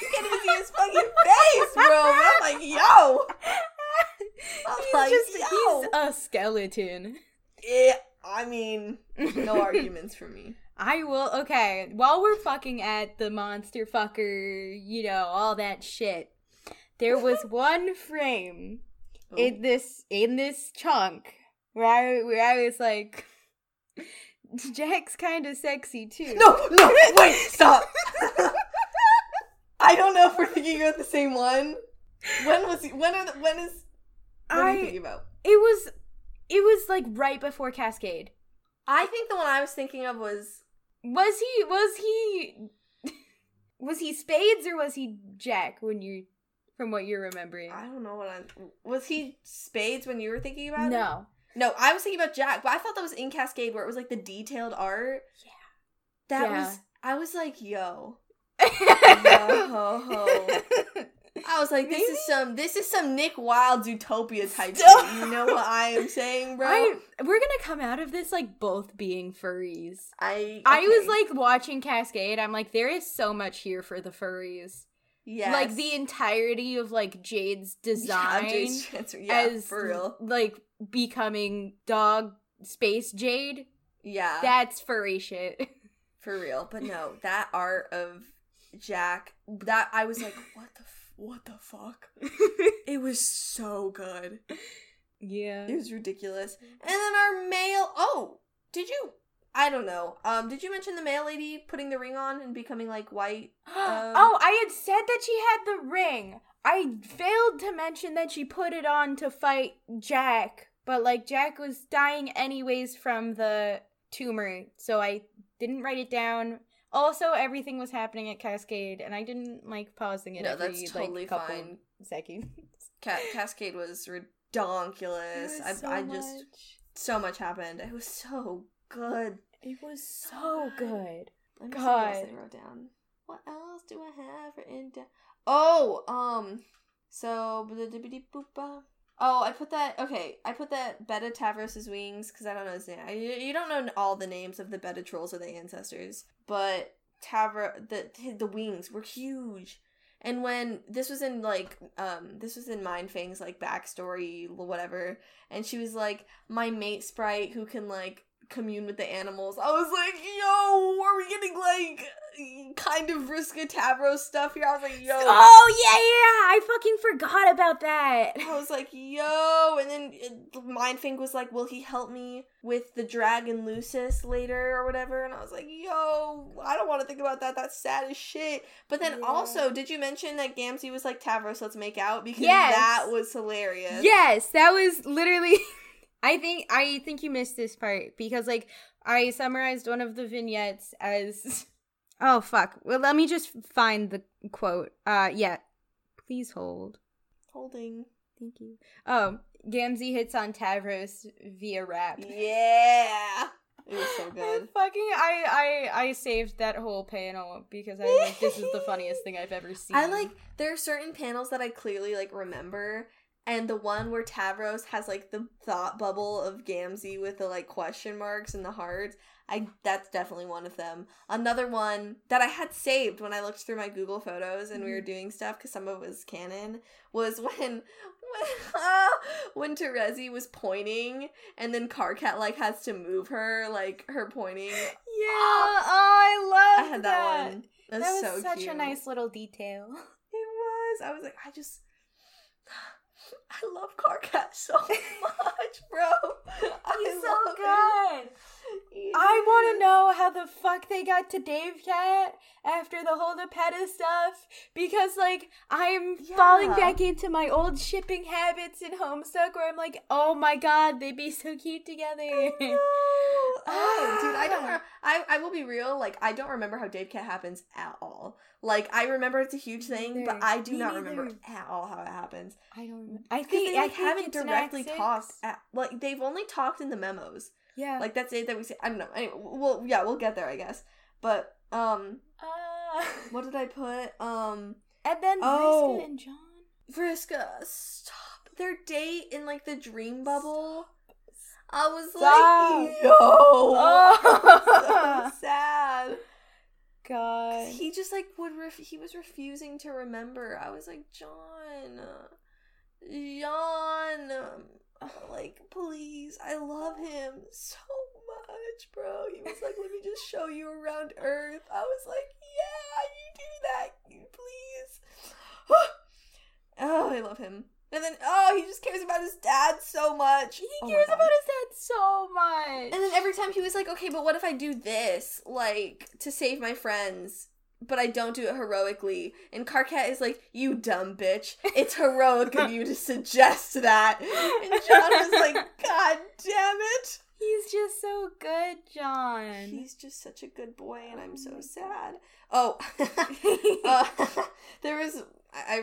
you can't even his fucking face, bro. And I'm like, yo. I'm he's like, just yo. he's a skeleton. Yeah, I mean, no arguments for me. I will okay, while we're fucking at the monster fucker, you know, all that shit. There was one frame oh. in this in this chunk where I where I was like Jack's kind of sexy too. No, no, wait, stop. I don't know if we're thinking about the same one. When was he, when are the, when is what are you thinking about? it was it was like right before Cascade. I think the one I was thinking of was Was he was he was he Spades or was he Jack when you from what you're remembering? I don't know what I was he Spades when you were thinking about it? No. No, I was thinking about Jack, but I thought that was in Cascade where it was like the detailed art. Yeah. That Yeah. was I was like, yo. Ho, ho. I was like, this is some this is some Nick Wilde Zootopia type Stop. shit. You know what I am saying, bro? I, we're gonna come out of this like both being furries. I I was like watching Cascade. I'm like, there is so much here for the furries. yes. Like the entirety of like Jade's Yeah, design Jade's transfer. Yeah, as for real. like becoming dog space Jade. Yeah, That's furry shit. for real. But no, that art of Jack, that I was like, what the f- what the fuck? It was so good. yeah. It was ridiculous. And then our male. Oh, did you? I don't know. Um, did you mention the mail lady putting the ring on and becoming like white? oh, I had said that she had the ring. I failed to mention that she put it on to fight Jack, but like Jack was dying anyways from the tumor, so I didn't write it down. Also, everything was happening at Cascade, and I didn't like pausing it No, every that's totally like couple fine. seconds. Ca- Cascade was redonkulous. I, I just so much happened. It was so good. it was so good. Let me what else God. Wrote down. What else do I have written down? Oh, um, so. Oh, I put that. Okay, I put that Beta Tavros's wings because I don't know his name. I, you don't know all the names of the Beta trolls or the ancestors, but Tavro the the wings were huge. And when this was in like um this was in Mindfang's like backstory whatever, and she was like my mate sprite who can like commune with the animals. I was like, yo, are we getting like kind of Vriska Tavros stuff here? I was like, yo. Oh yeah, yeah, I fucking forgot about that. I was like, yo, and then Mindfang was like, will he help me with the dragon lusus later or whatever? And I was like, yo, I don't want to think about that. That's sad as shit. But then Yeah. also, did you mention that Gamzee was like, Tavros, let's make out? Because Yes. that was hilarious. Yes, that was literally. I think I think you missed this part because like I summarized one of the vignettes as. Oh fuck! Well, let me just find the quote. Uh, yeah. Please hold. Holding. Thank you. Oh, Gamzee hits on Tavros via rap. Yeah. It was so good. fucking I I I saved that whole panel because I was like, this is the funniest thing I've ever seen. I like there are certain panels that I clearly like remember, and the one where Tavros has like the thought bubble of Gamzee with the like question marks and the hearts. I that's definitely one of them. Another one that I had saved when I looked through my Google photos and we were doing stuff because some of it was canon was when when uh, when Terezi was pointing and then Karkat like has to move her like her pointing. Yeah. Oh, I love I had that, one. That That's was so such cute. a nice little detail. It was. I was like, I just. I love Karkat so much, bro. I He's so good. It. I want to know how the fuck they got to Dave Cat after the whole Nepeta stuff because, like, I'm yeah. falling back into my old shipping habits in Homestuck where I'm like, oh my god, they'd be so cute together. oh, dude, I don't. Ah. I I will be real. Like, I don't remember how Dave Cat happens at all. Like, I remember it's a huge thing, but I do Me not neither. remember at all how it happens. I don't. Remember. I think they, I haven't directly talked. At, like, they've only talked in the memos. Yeah. Like that's it that we say. I don't know. Anyway, well, yeah, we'll get there, I guess. But um, uh, what did I put? Um, and then oh, Vriska and John. Vriska, stop their date in like the dream bubble. I was stop. like, yo, oh. so sad. God, he just like would ref- he was refusing to remember. I was like, John, John, um, like, please, I love him so much, bro. He was like, let me just show you around Earth. I was like, yeah, you do that, please. oh, I love him. And then, oh, he just cares about his dad so much. He oh cares about his dad so much. And then every time he was like, okay, but what if I do this, like, to save my friends? But I don't do it heroically. And Karkat is like, You dumb bitch. It's heroic of you to suggest that. And John was like, God damn it. He's just so good, John. He's just such a good boy, and I'm so sad. Oh, uh, there was I,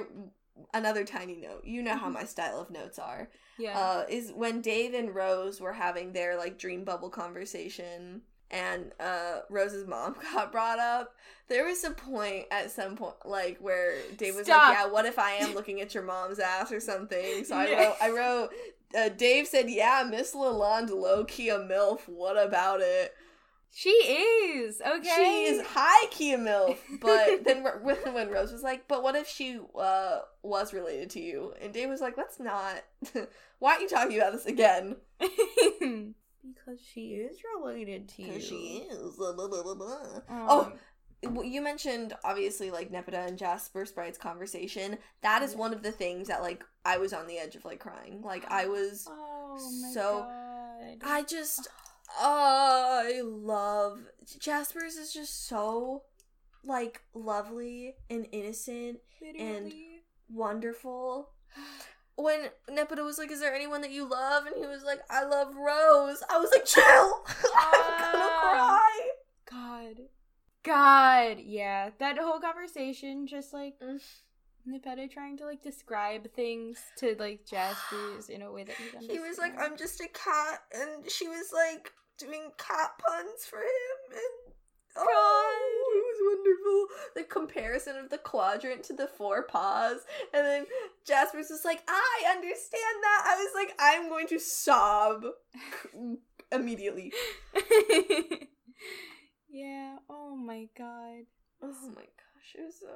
I another tiny note. You know how my style of notes are. Yeah. Uh, is when Dave and Rose were having their like dream bubble conversation and uh Rose's mom got brought up. There was a point at some point like where Dave was Stop. like, "Yeah, what if I am looking at your mom's ass or something?" So I wrote I wrote uh, Dave said, "Yeah, Miss Lalonde low key a milf. What about it?" She is okay. She is high key a milf. But then when, when Rose was like, "But what if she uh was related to you?" and Dave was like, "Let's not. Why aren't you talking about this again?" Because she is related to you. Because she is. Blah, blah, blah, um, oh, you mentioned obviously like Nepeta and Jasper Sprite's conversation. That is one of the things that like I was on the edge of like crying. Like I was oh so. God. I just. Oh, I love Jasper's is just so like lovely and innocent Literally. and wonderful when Nepeta was like, "Is there anyone that you love?" and he was like, "I love Rose," I was like, "Chill, I'm gonna ah. cry." God, God, yeah, that whole conversation just like mm. Nepeta trying to like describe things to like Jaspers in a way that he He was like, "I'm just a cat," and she was like doing cat puns for him, and Oh, it was wonderful. The comparison of the quadrant to the four paws. And then Jasper's just like, I understand that. I was like, I'm going to sob immediately. yeah. Oh my god. Oh my gosh. It was so.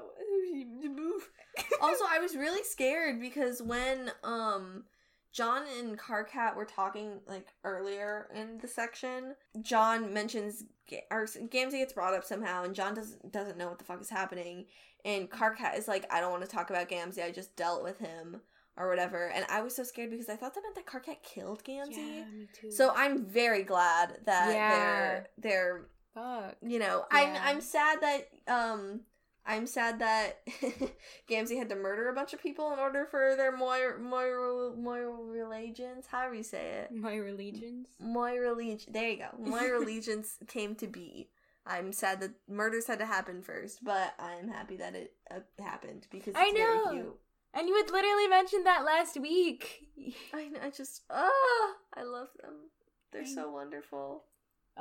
also, I was really scared because when, um, John and Karkat were talking like earlier in the section. John mentions or Gamzee gets brought up somehow, and John doesn't doesn't know what the fuck is happening. And Karkat is like, I don't want to talk about Gamzee. I just dealt with him or whatever. And I was so scared because I thought that meant that Karkat killed Gamzee. Yeah, me too. So I'm very glad that yeah. they're they're fuck. You know, yeah. I'm I'm sad that um I'm sad that Gamzee had to murder a bunch of people in order for their Moira Moira Moira religions. How do you say it? Moira legions. Moira legion. There you go. Moira legions came to be. I'm sad that murders had to happen first, but I'm happy that it uh, happened because I know. And you had literally mentioned that last week. I I just ah, oh, I love them. They're so wonderful.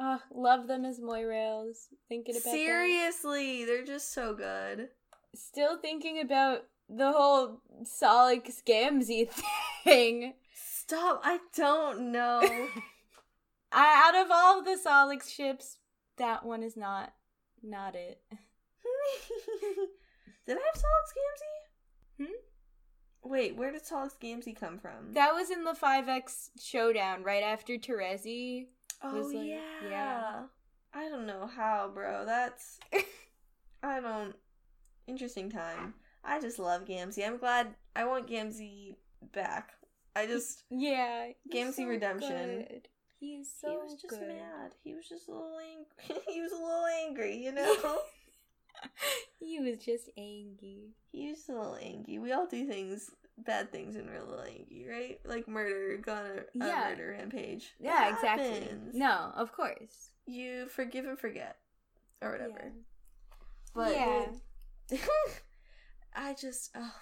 Oh, love them as Moirails. Thinking about Seriously, they're just so good. Still thinking about the whole Sollux Gamzee thing. Stop, I don't know. I, out of all the Sollux ships, that one is not not it. did I have Sollux Gamzee? Hmm? Wait, where did Sollux Gamzee come from? That was in the 5X showdown right after Terezi. Oh like, yeah. yeah. I don't know how, bro. That's I don't interesting time. I just love Gamzee. I'm glad I want Gamzee back. I just Yeah. Gamzee so Redemption. Good. He's so he was just good. mad. He was just a little angry. he was a little angry, you know. he was just angry. he was a little angry. We all do things, bad things, a little angry, right? Like murder, gone on a, a Yeah. murder rampage. Yeah, exactly. No, of course. you forgive and forget, or whatever. Yeah. But yeah. I just, oh,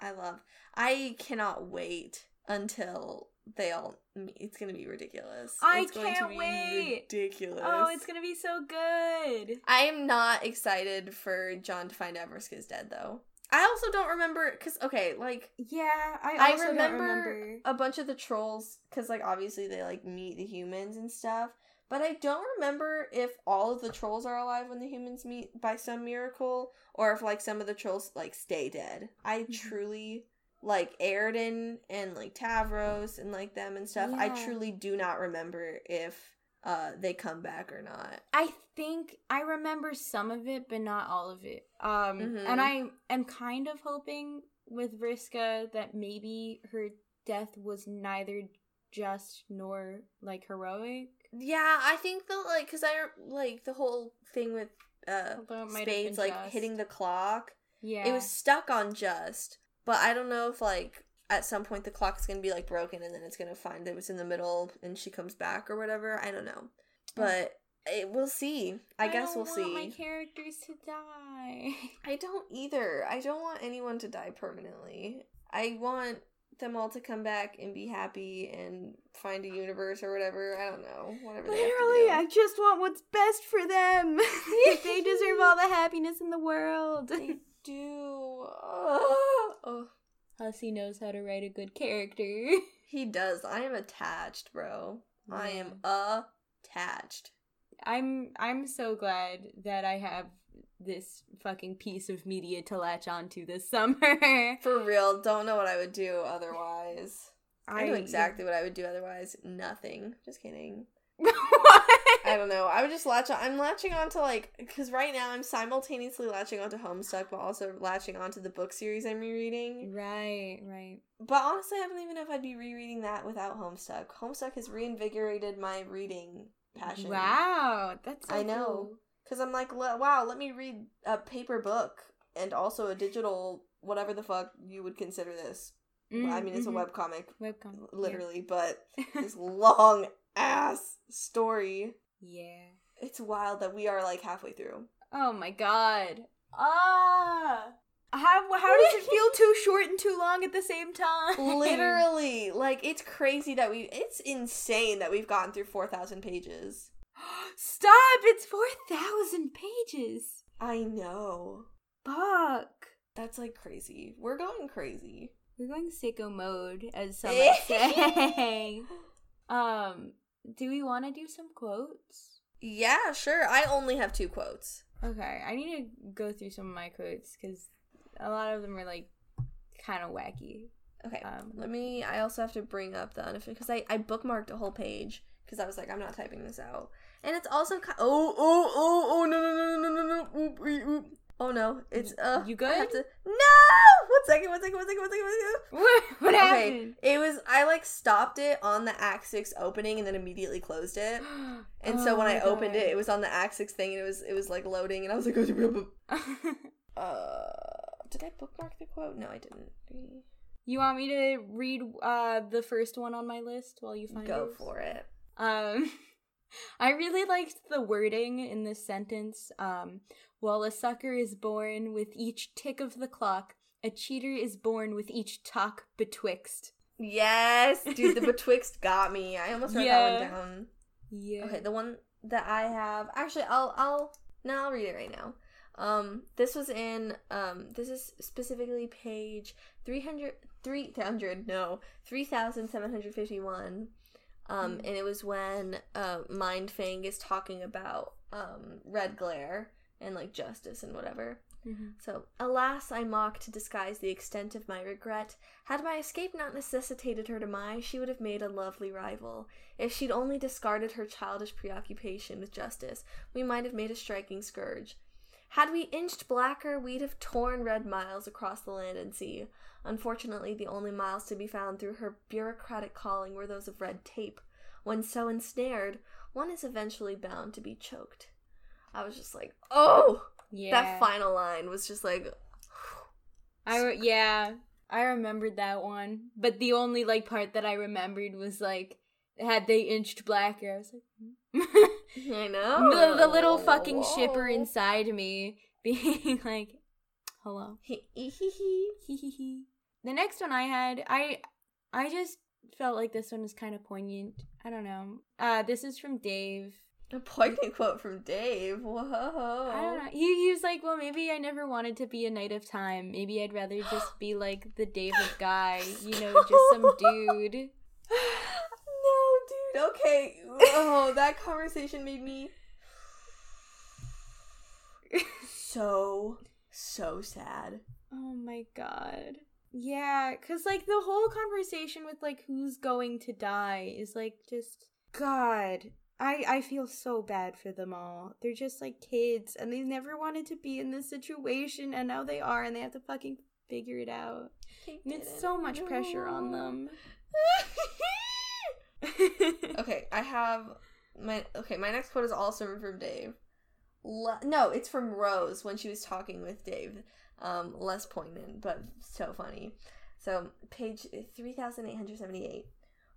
I love. I cannot wait until they all meet. It's gonna be ridiculous. I it's can't wait. Ridiculous. Oh, it's gonna be so good. I am not excited for John to find out Vriska's dead, though. I also don't remember because okay, like Yeah, I I also remember, don't remember. a bunch of the trolls because like obviously they like meet the humans and stuff. But I don't remember if all of the trolls are alive when the humans meet by some miracle, or if like some of the trolls like stay dead. I Mhm. truly like Eridan and like Tavros and like them and stuff. I truly do not remember if uh they come back or not. I think I remember some of it, but not all of it. Um, Mhm. and I am kind of hoping with Vriska that maybe her death was neither just nor like heroic. Yeah, I think the like because I like the whole thing with uh Although it might have spades like just. hitting the clock. Yeah, It was stuck on just, but I don't know if like at some point the clock's gonna be like broken and then it's gonna find it was in the middle and she comes back or whatever. I don't know, mm. but it, we'll see. I, guess don't we'll want see. My characters to die. I don't either. I don't want anyone to die permanently. I want them all to come back and be happy and find a universe or whatever. I don't know. Whatever. they have to Literally. I just want what's best for them. they deserve all the happiness in the world. They do. Oh, oh. Hussie knows how to write a good character. He does. I am attached, bro. I am attached. I'm I'm so glad that I have this fucking piece of media to latch onto this summer. For real, don't know what I would do otherwise. I, know exactly what I would do otherwise. Nothing. Just kidding. I don't know. I would just latch on. I'm latching on to like because right now I'm simultaneously latching onto Homestuck, but also latching onto the book series I'm rereading. right, right. But honestly, I don't even know if I'd be rereading that without Homestuck. Homestuck has reinvigorated my reading passion. Wow, that's so I know. cool. Because I'm like, wow, let me read a paper book and also a digital, whatever the fuck you would consider this. I mean, it's Mhm, a webcomic, webcomic, yeah. literally, but this long ass story. Yeah. It's wild that we are like halfway through. Oh my god. Ah. How how does it feel too short and too long at the same time? Literally, like it's crazy that we. It's insane that we've gotten through four thousand pages. Stop! It's four thousand pages. I know. Fuck. That's like crazy. We're going crazy. We're going sicko mode, as some might say. um, do we want to do some quotes? Yeah, sure. I only have two quotes. Okay, I need to go through some of my quotes because a lot of them are like kind of wacky. Okay. Um, Let me. I also have to bring up the unofficial because I I bookmarked a whole page because I was like I'm not typing this out, and it's also ki- oh oh oh oh no no no no no no no oop, oop, oop. Oh no it's uh You I have good? to no one second one second one second one second one second. What, what Okay, happened? it was I like stopped it on the Act Six opening and then immediately closed it, and so Oh when I my opened it, it was on the Act Six thing and it was it was like loading and I was like uh did I bookmark the quote? No, I didn't. you want me to read uh the first one on my list while you find it? Go for it. Um, I really liked the wording in this sentence. Um, while a sucker is born with each tick of the clock, a cheater is born with each talk betwixt. Yes, dude, the betwixt got me. I almost wrote Yeah. that one down. Yeah. Okay, the one that I have actually I'll I'll no, I'll read it right now. Um this was in um this is specifically page 300 300 no, 3751. Um Hmm. and it was when uh Mindfang is talking about um red glare and like justice and whatever. Mhm. So, alas, I mock to disguise the extent of my regret. Had my escape not necessitated her demise, she would have made a lovely rival. If she'd only discarded her childish preoccupation with justice, we might have made a striking scourge. Had we inched blacker, we'd have torn red miles across the land and sea. Unfortunately, the only miles to be found through her bureaucratic calling were those of red tape. When so ensnared, one is eventually bound to be choked. I was just like, oh, Yeah. that final line was just like, I re- yeah, I remembered that one. But the only like part that I remembered was like had they inched blacker. I was like I know. the, the little fucking shipper inside me being like hello. the next one I had, I I just felt like this one was kind of poignant. I don't know. Uh this is from Dave. A poignant quote from Dave. Whoa. I don't know. He, he was like, well, maybe I never wanted to be a knight of time. Maybe I'd rather just be like the David guy, you know, just some dude. no, dude. Okay. Oh, that conversation made me so so sad. Oh my god. Yeah, cuz like the whole conversation with like who's going to die is like just god. I I feel so bad for them all. They're just like kids and they never wanted to be in this situation and now they are and they have to fucking figure it out. it's so much no. pressure on them. okay, I have my okay, my next quote is also from Dave. Le- no, it's from Rose when she was talking with Dave. Um, less poignant, but so funny. So, page 3878.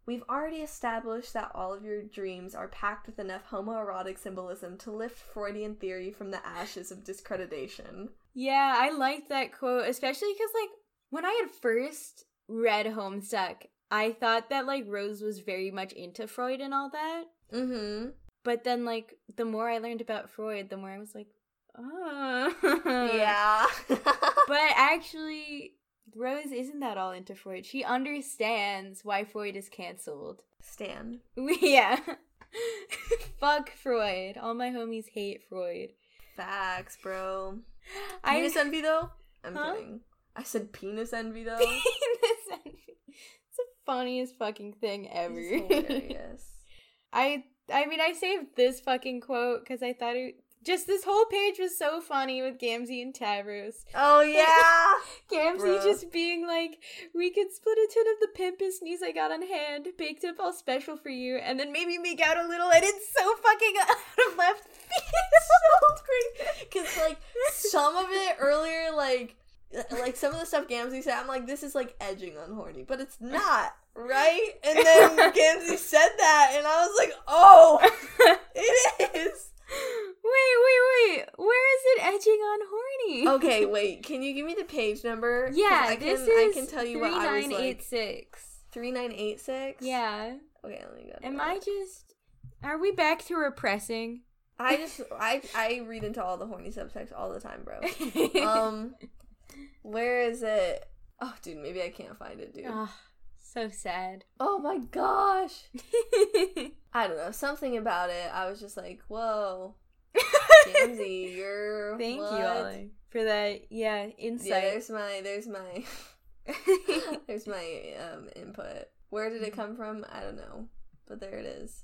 We've already established that all of your dreams are packed with enough homoerotic symbolism to lift Freudian theory from the ashes of discreditation. Yeah, I liked that quote, especially because, like, when I had first read Homestuck, I thought that, like, Rose was very much into Freud and all that. Mm-hmm. But then, like, the more I learned about Freud, the more I was like, oh. Yeah. But actually, Rose isn't that all into Freud. She understands why Freud is canceled. Stan. yeah. Fuck Freud. All my homies hate Freud. Facts, bro. I Penis envy though? I'm Huh? kidding. I said penis envy though. penis envy. It's the funniest fucking thing ever. It's hilarious. I I mean I saved this fucking quote because I thought it just this whole page was so funny with Gamzee and Tavros. Oh yeah. Gamzee Bruh. just being like, "We could split a tin of the pimpest knees I got on hand, baked up all special for you, and then maybe make out a little." And it's so fucking out of left so great. Cause like some of it earlier, like like some of the stuff Gamzee said, I'm like, this is like edging on horny, but it's not, right? And then Gamzee said that, and I was like, oh, it is. Wait, wait, wait. Where is it edging on horny? Okay, wait. Can you give me the page number? Yeah, I can, this is I can tell you what I was like. 3986. Three nine eight six. Yeah. Okay, let me go. Am that. I just Are we back to repressing? I just I I read into all the horny subtext all the time, bro. Um, where is it? Oh, dude, maybe I can't find it, dude. Ah, so sad. Oh my gosh. I don't know. Something about it. I was just like, whoa, Gamzee, you're. Thank what? you, Ollie, for that. Yeah, insight. Yeah, there's my there's my there's my um input. Where did it come from? I don't know, but there it is.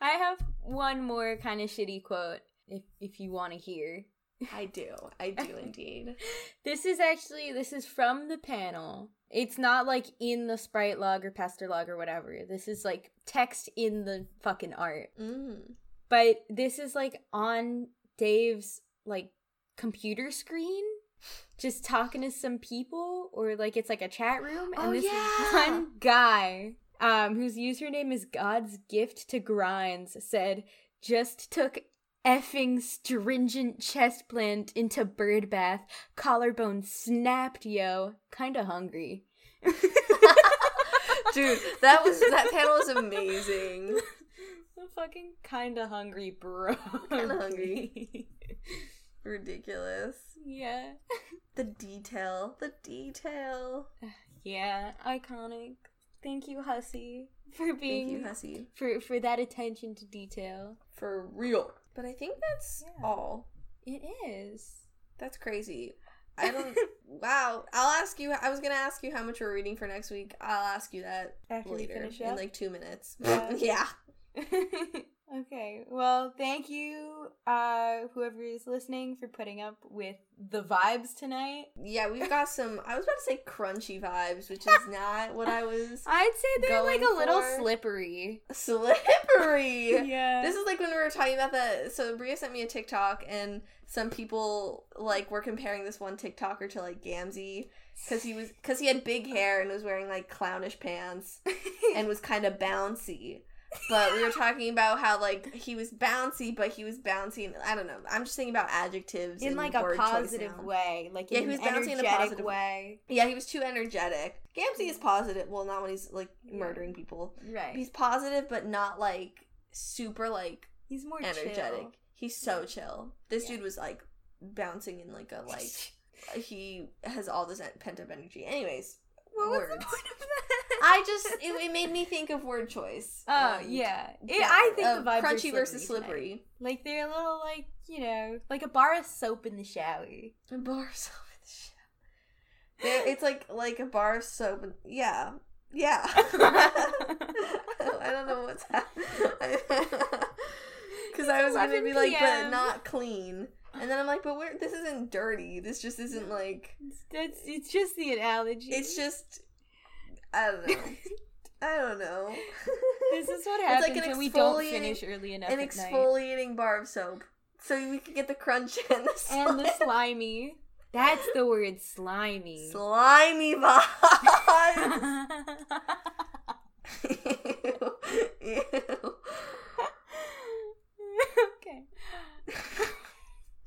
I have one more kind of shitty quote, if if you want to hear. I do. I do indeed. This is actually this is from the panel. It's not like in the sprite log or pesterlog or whatever. This is like text in the fucking art. Mm. But this is like on Dave's like computer screen just talking to some people or like it's like a chat room and Oh, this yeah. one guy um whose username is God's gift to grinds said just took effing stringent chest plant into bird bath collarbone snapped yo kinda hungry Dude, that was that panel was amazing. I'm fucking kinda hungry bro Kinda hungry. Ridiculous. yeah The detail. The detail. Yeah, iconic. Thank you, Hussie, for being Thank you, Hussie. for for that attention to detail. For real. But I think that's Yeah. all. It is. That's crazy. I don't. wow. I'll ask you. I was gonna ask you how much we're reading for next week. I'll ask you that After later in like two minutes. Yeah. yeah. Okay. Well, thank you, uh, whoever is listening, for putting up with the vibes tonight. Yeah, we've got some. I was about to say crunchy vibes, which is not what I was. I'd say they're like a little slippery. Slippery. Yeah. This is like when we were talking about the. So Bria sent me a TikTok, and some people like were comparing this one TikToker to like Gamzee because he was because he had big hair and was wearing like clownish pants and was kind of bouncy. But we were talking about how like he was bouncy, but he was bouncy. And, I don't know. I'm just thinking about adjectives in like a positive way, like Yeah, he was bouncing in a positive- way. Yeah, he was too energetic. Gamzee is positive. Well, not when he's like murdering people. Right. He's positive, but not like super like He's more energetic. chill. He's so chill. This Yeah. dude was like bouncing in like a like he has all this pent up energy. Anyways, What was the point of that? I just it, it made me think of word choice. Oh Um, yeah. It- I think of the vibes crunchy versus tonight. slippery. Like they're a little like you know, like a bar of soap in the shower. A bar of soap in the shower. It's like like a bar of soap. And, yeah, yeah. I don't know what's happening. Because I was gonna 11 be like, but not clean. And then I'm like, but we're, this isn't dirty. This just isn't like. It's, it's, just the analogy. It's just. I don't know. I don't know. this is what It's happens like an when we don't finish early enough An at night. exfoliating bar of soap. So we can get the crunch and the, And the slimy. That's the word slimy. slimy vibe. Ew. okay.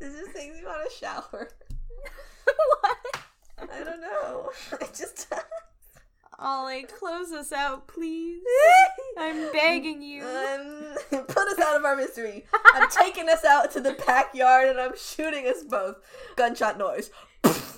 This just makes me want to shower. what? I don't know. I just. Ollie, close us out, please. I'm begging you. Um, put us out of our misery. I'm taking us out to the backyard and I'm shooting us both. Gunshot noise.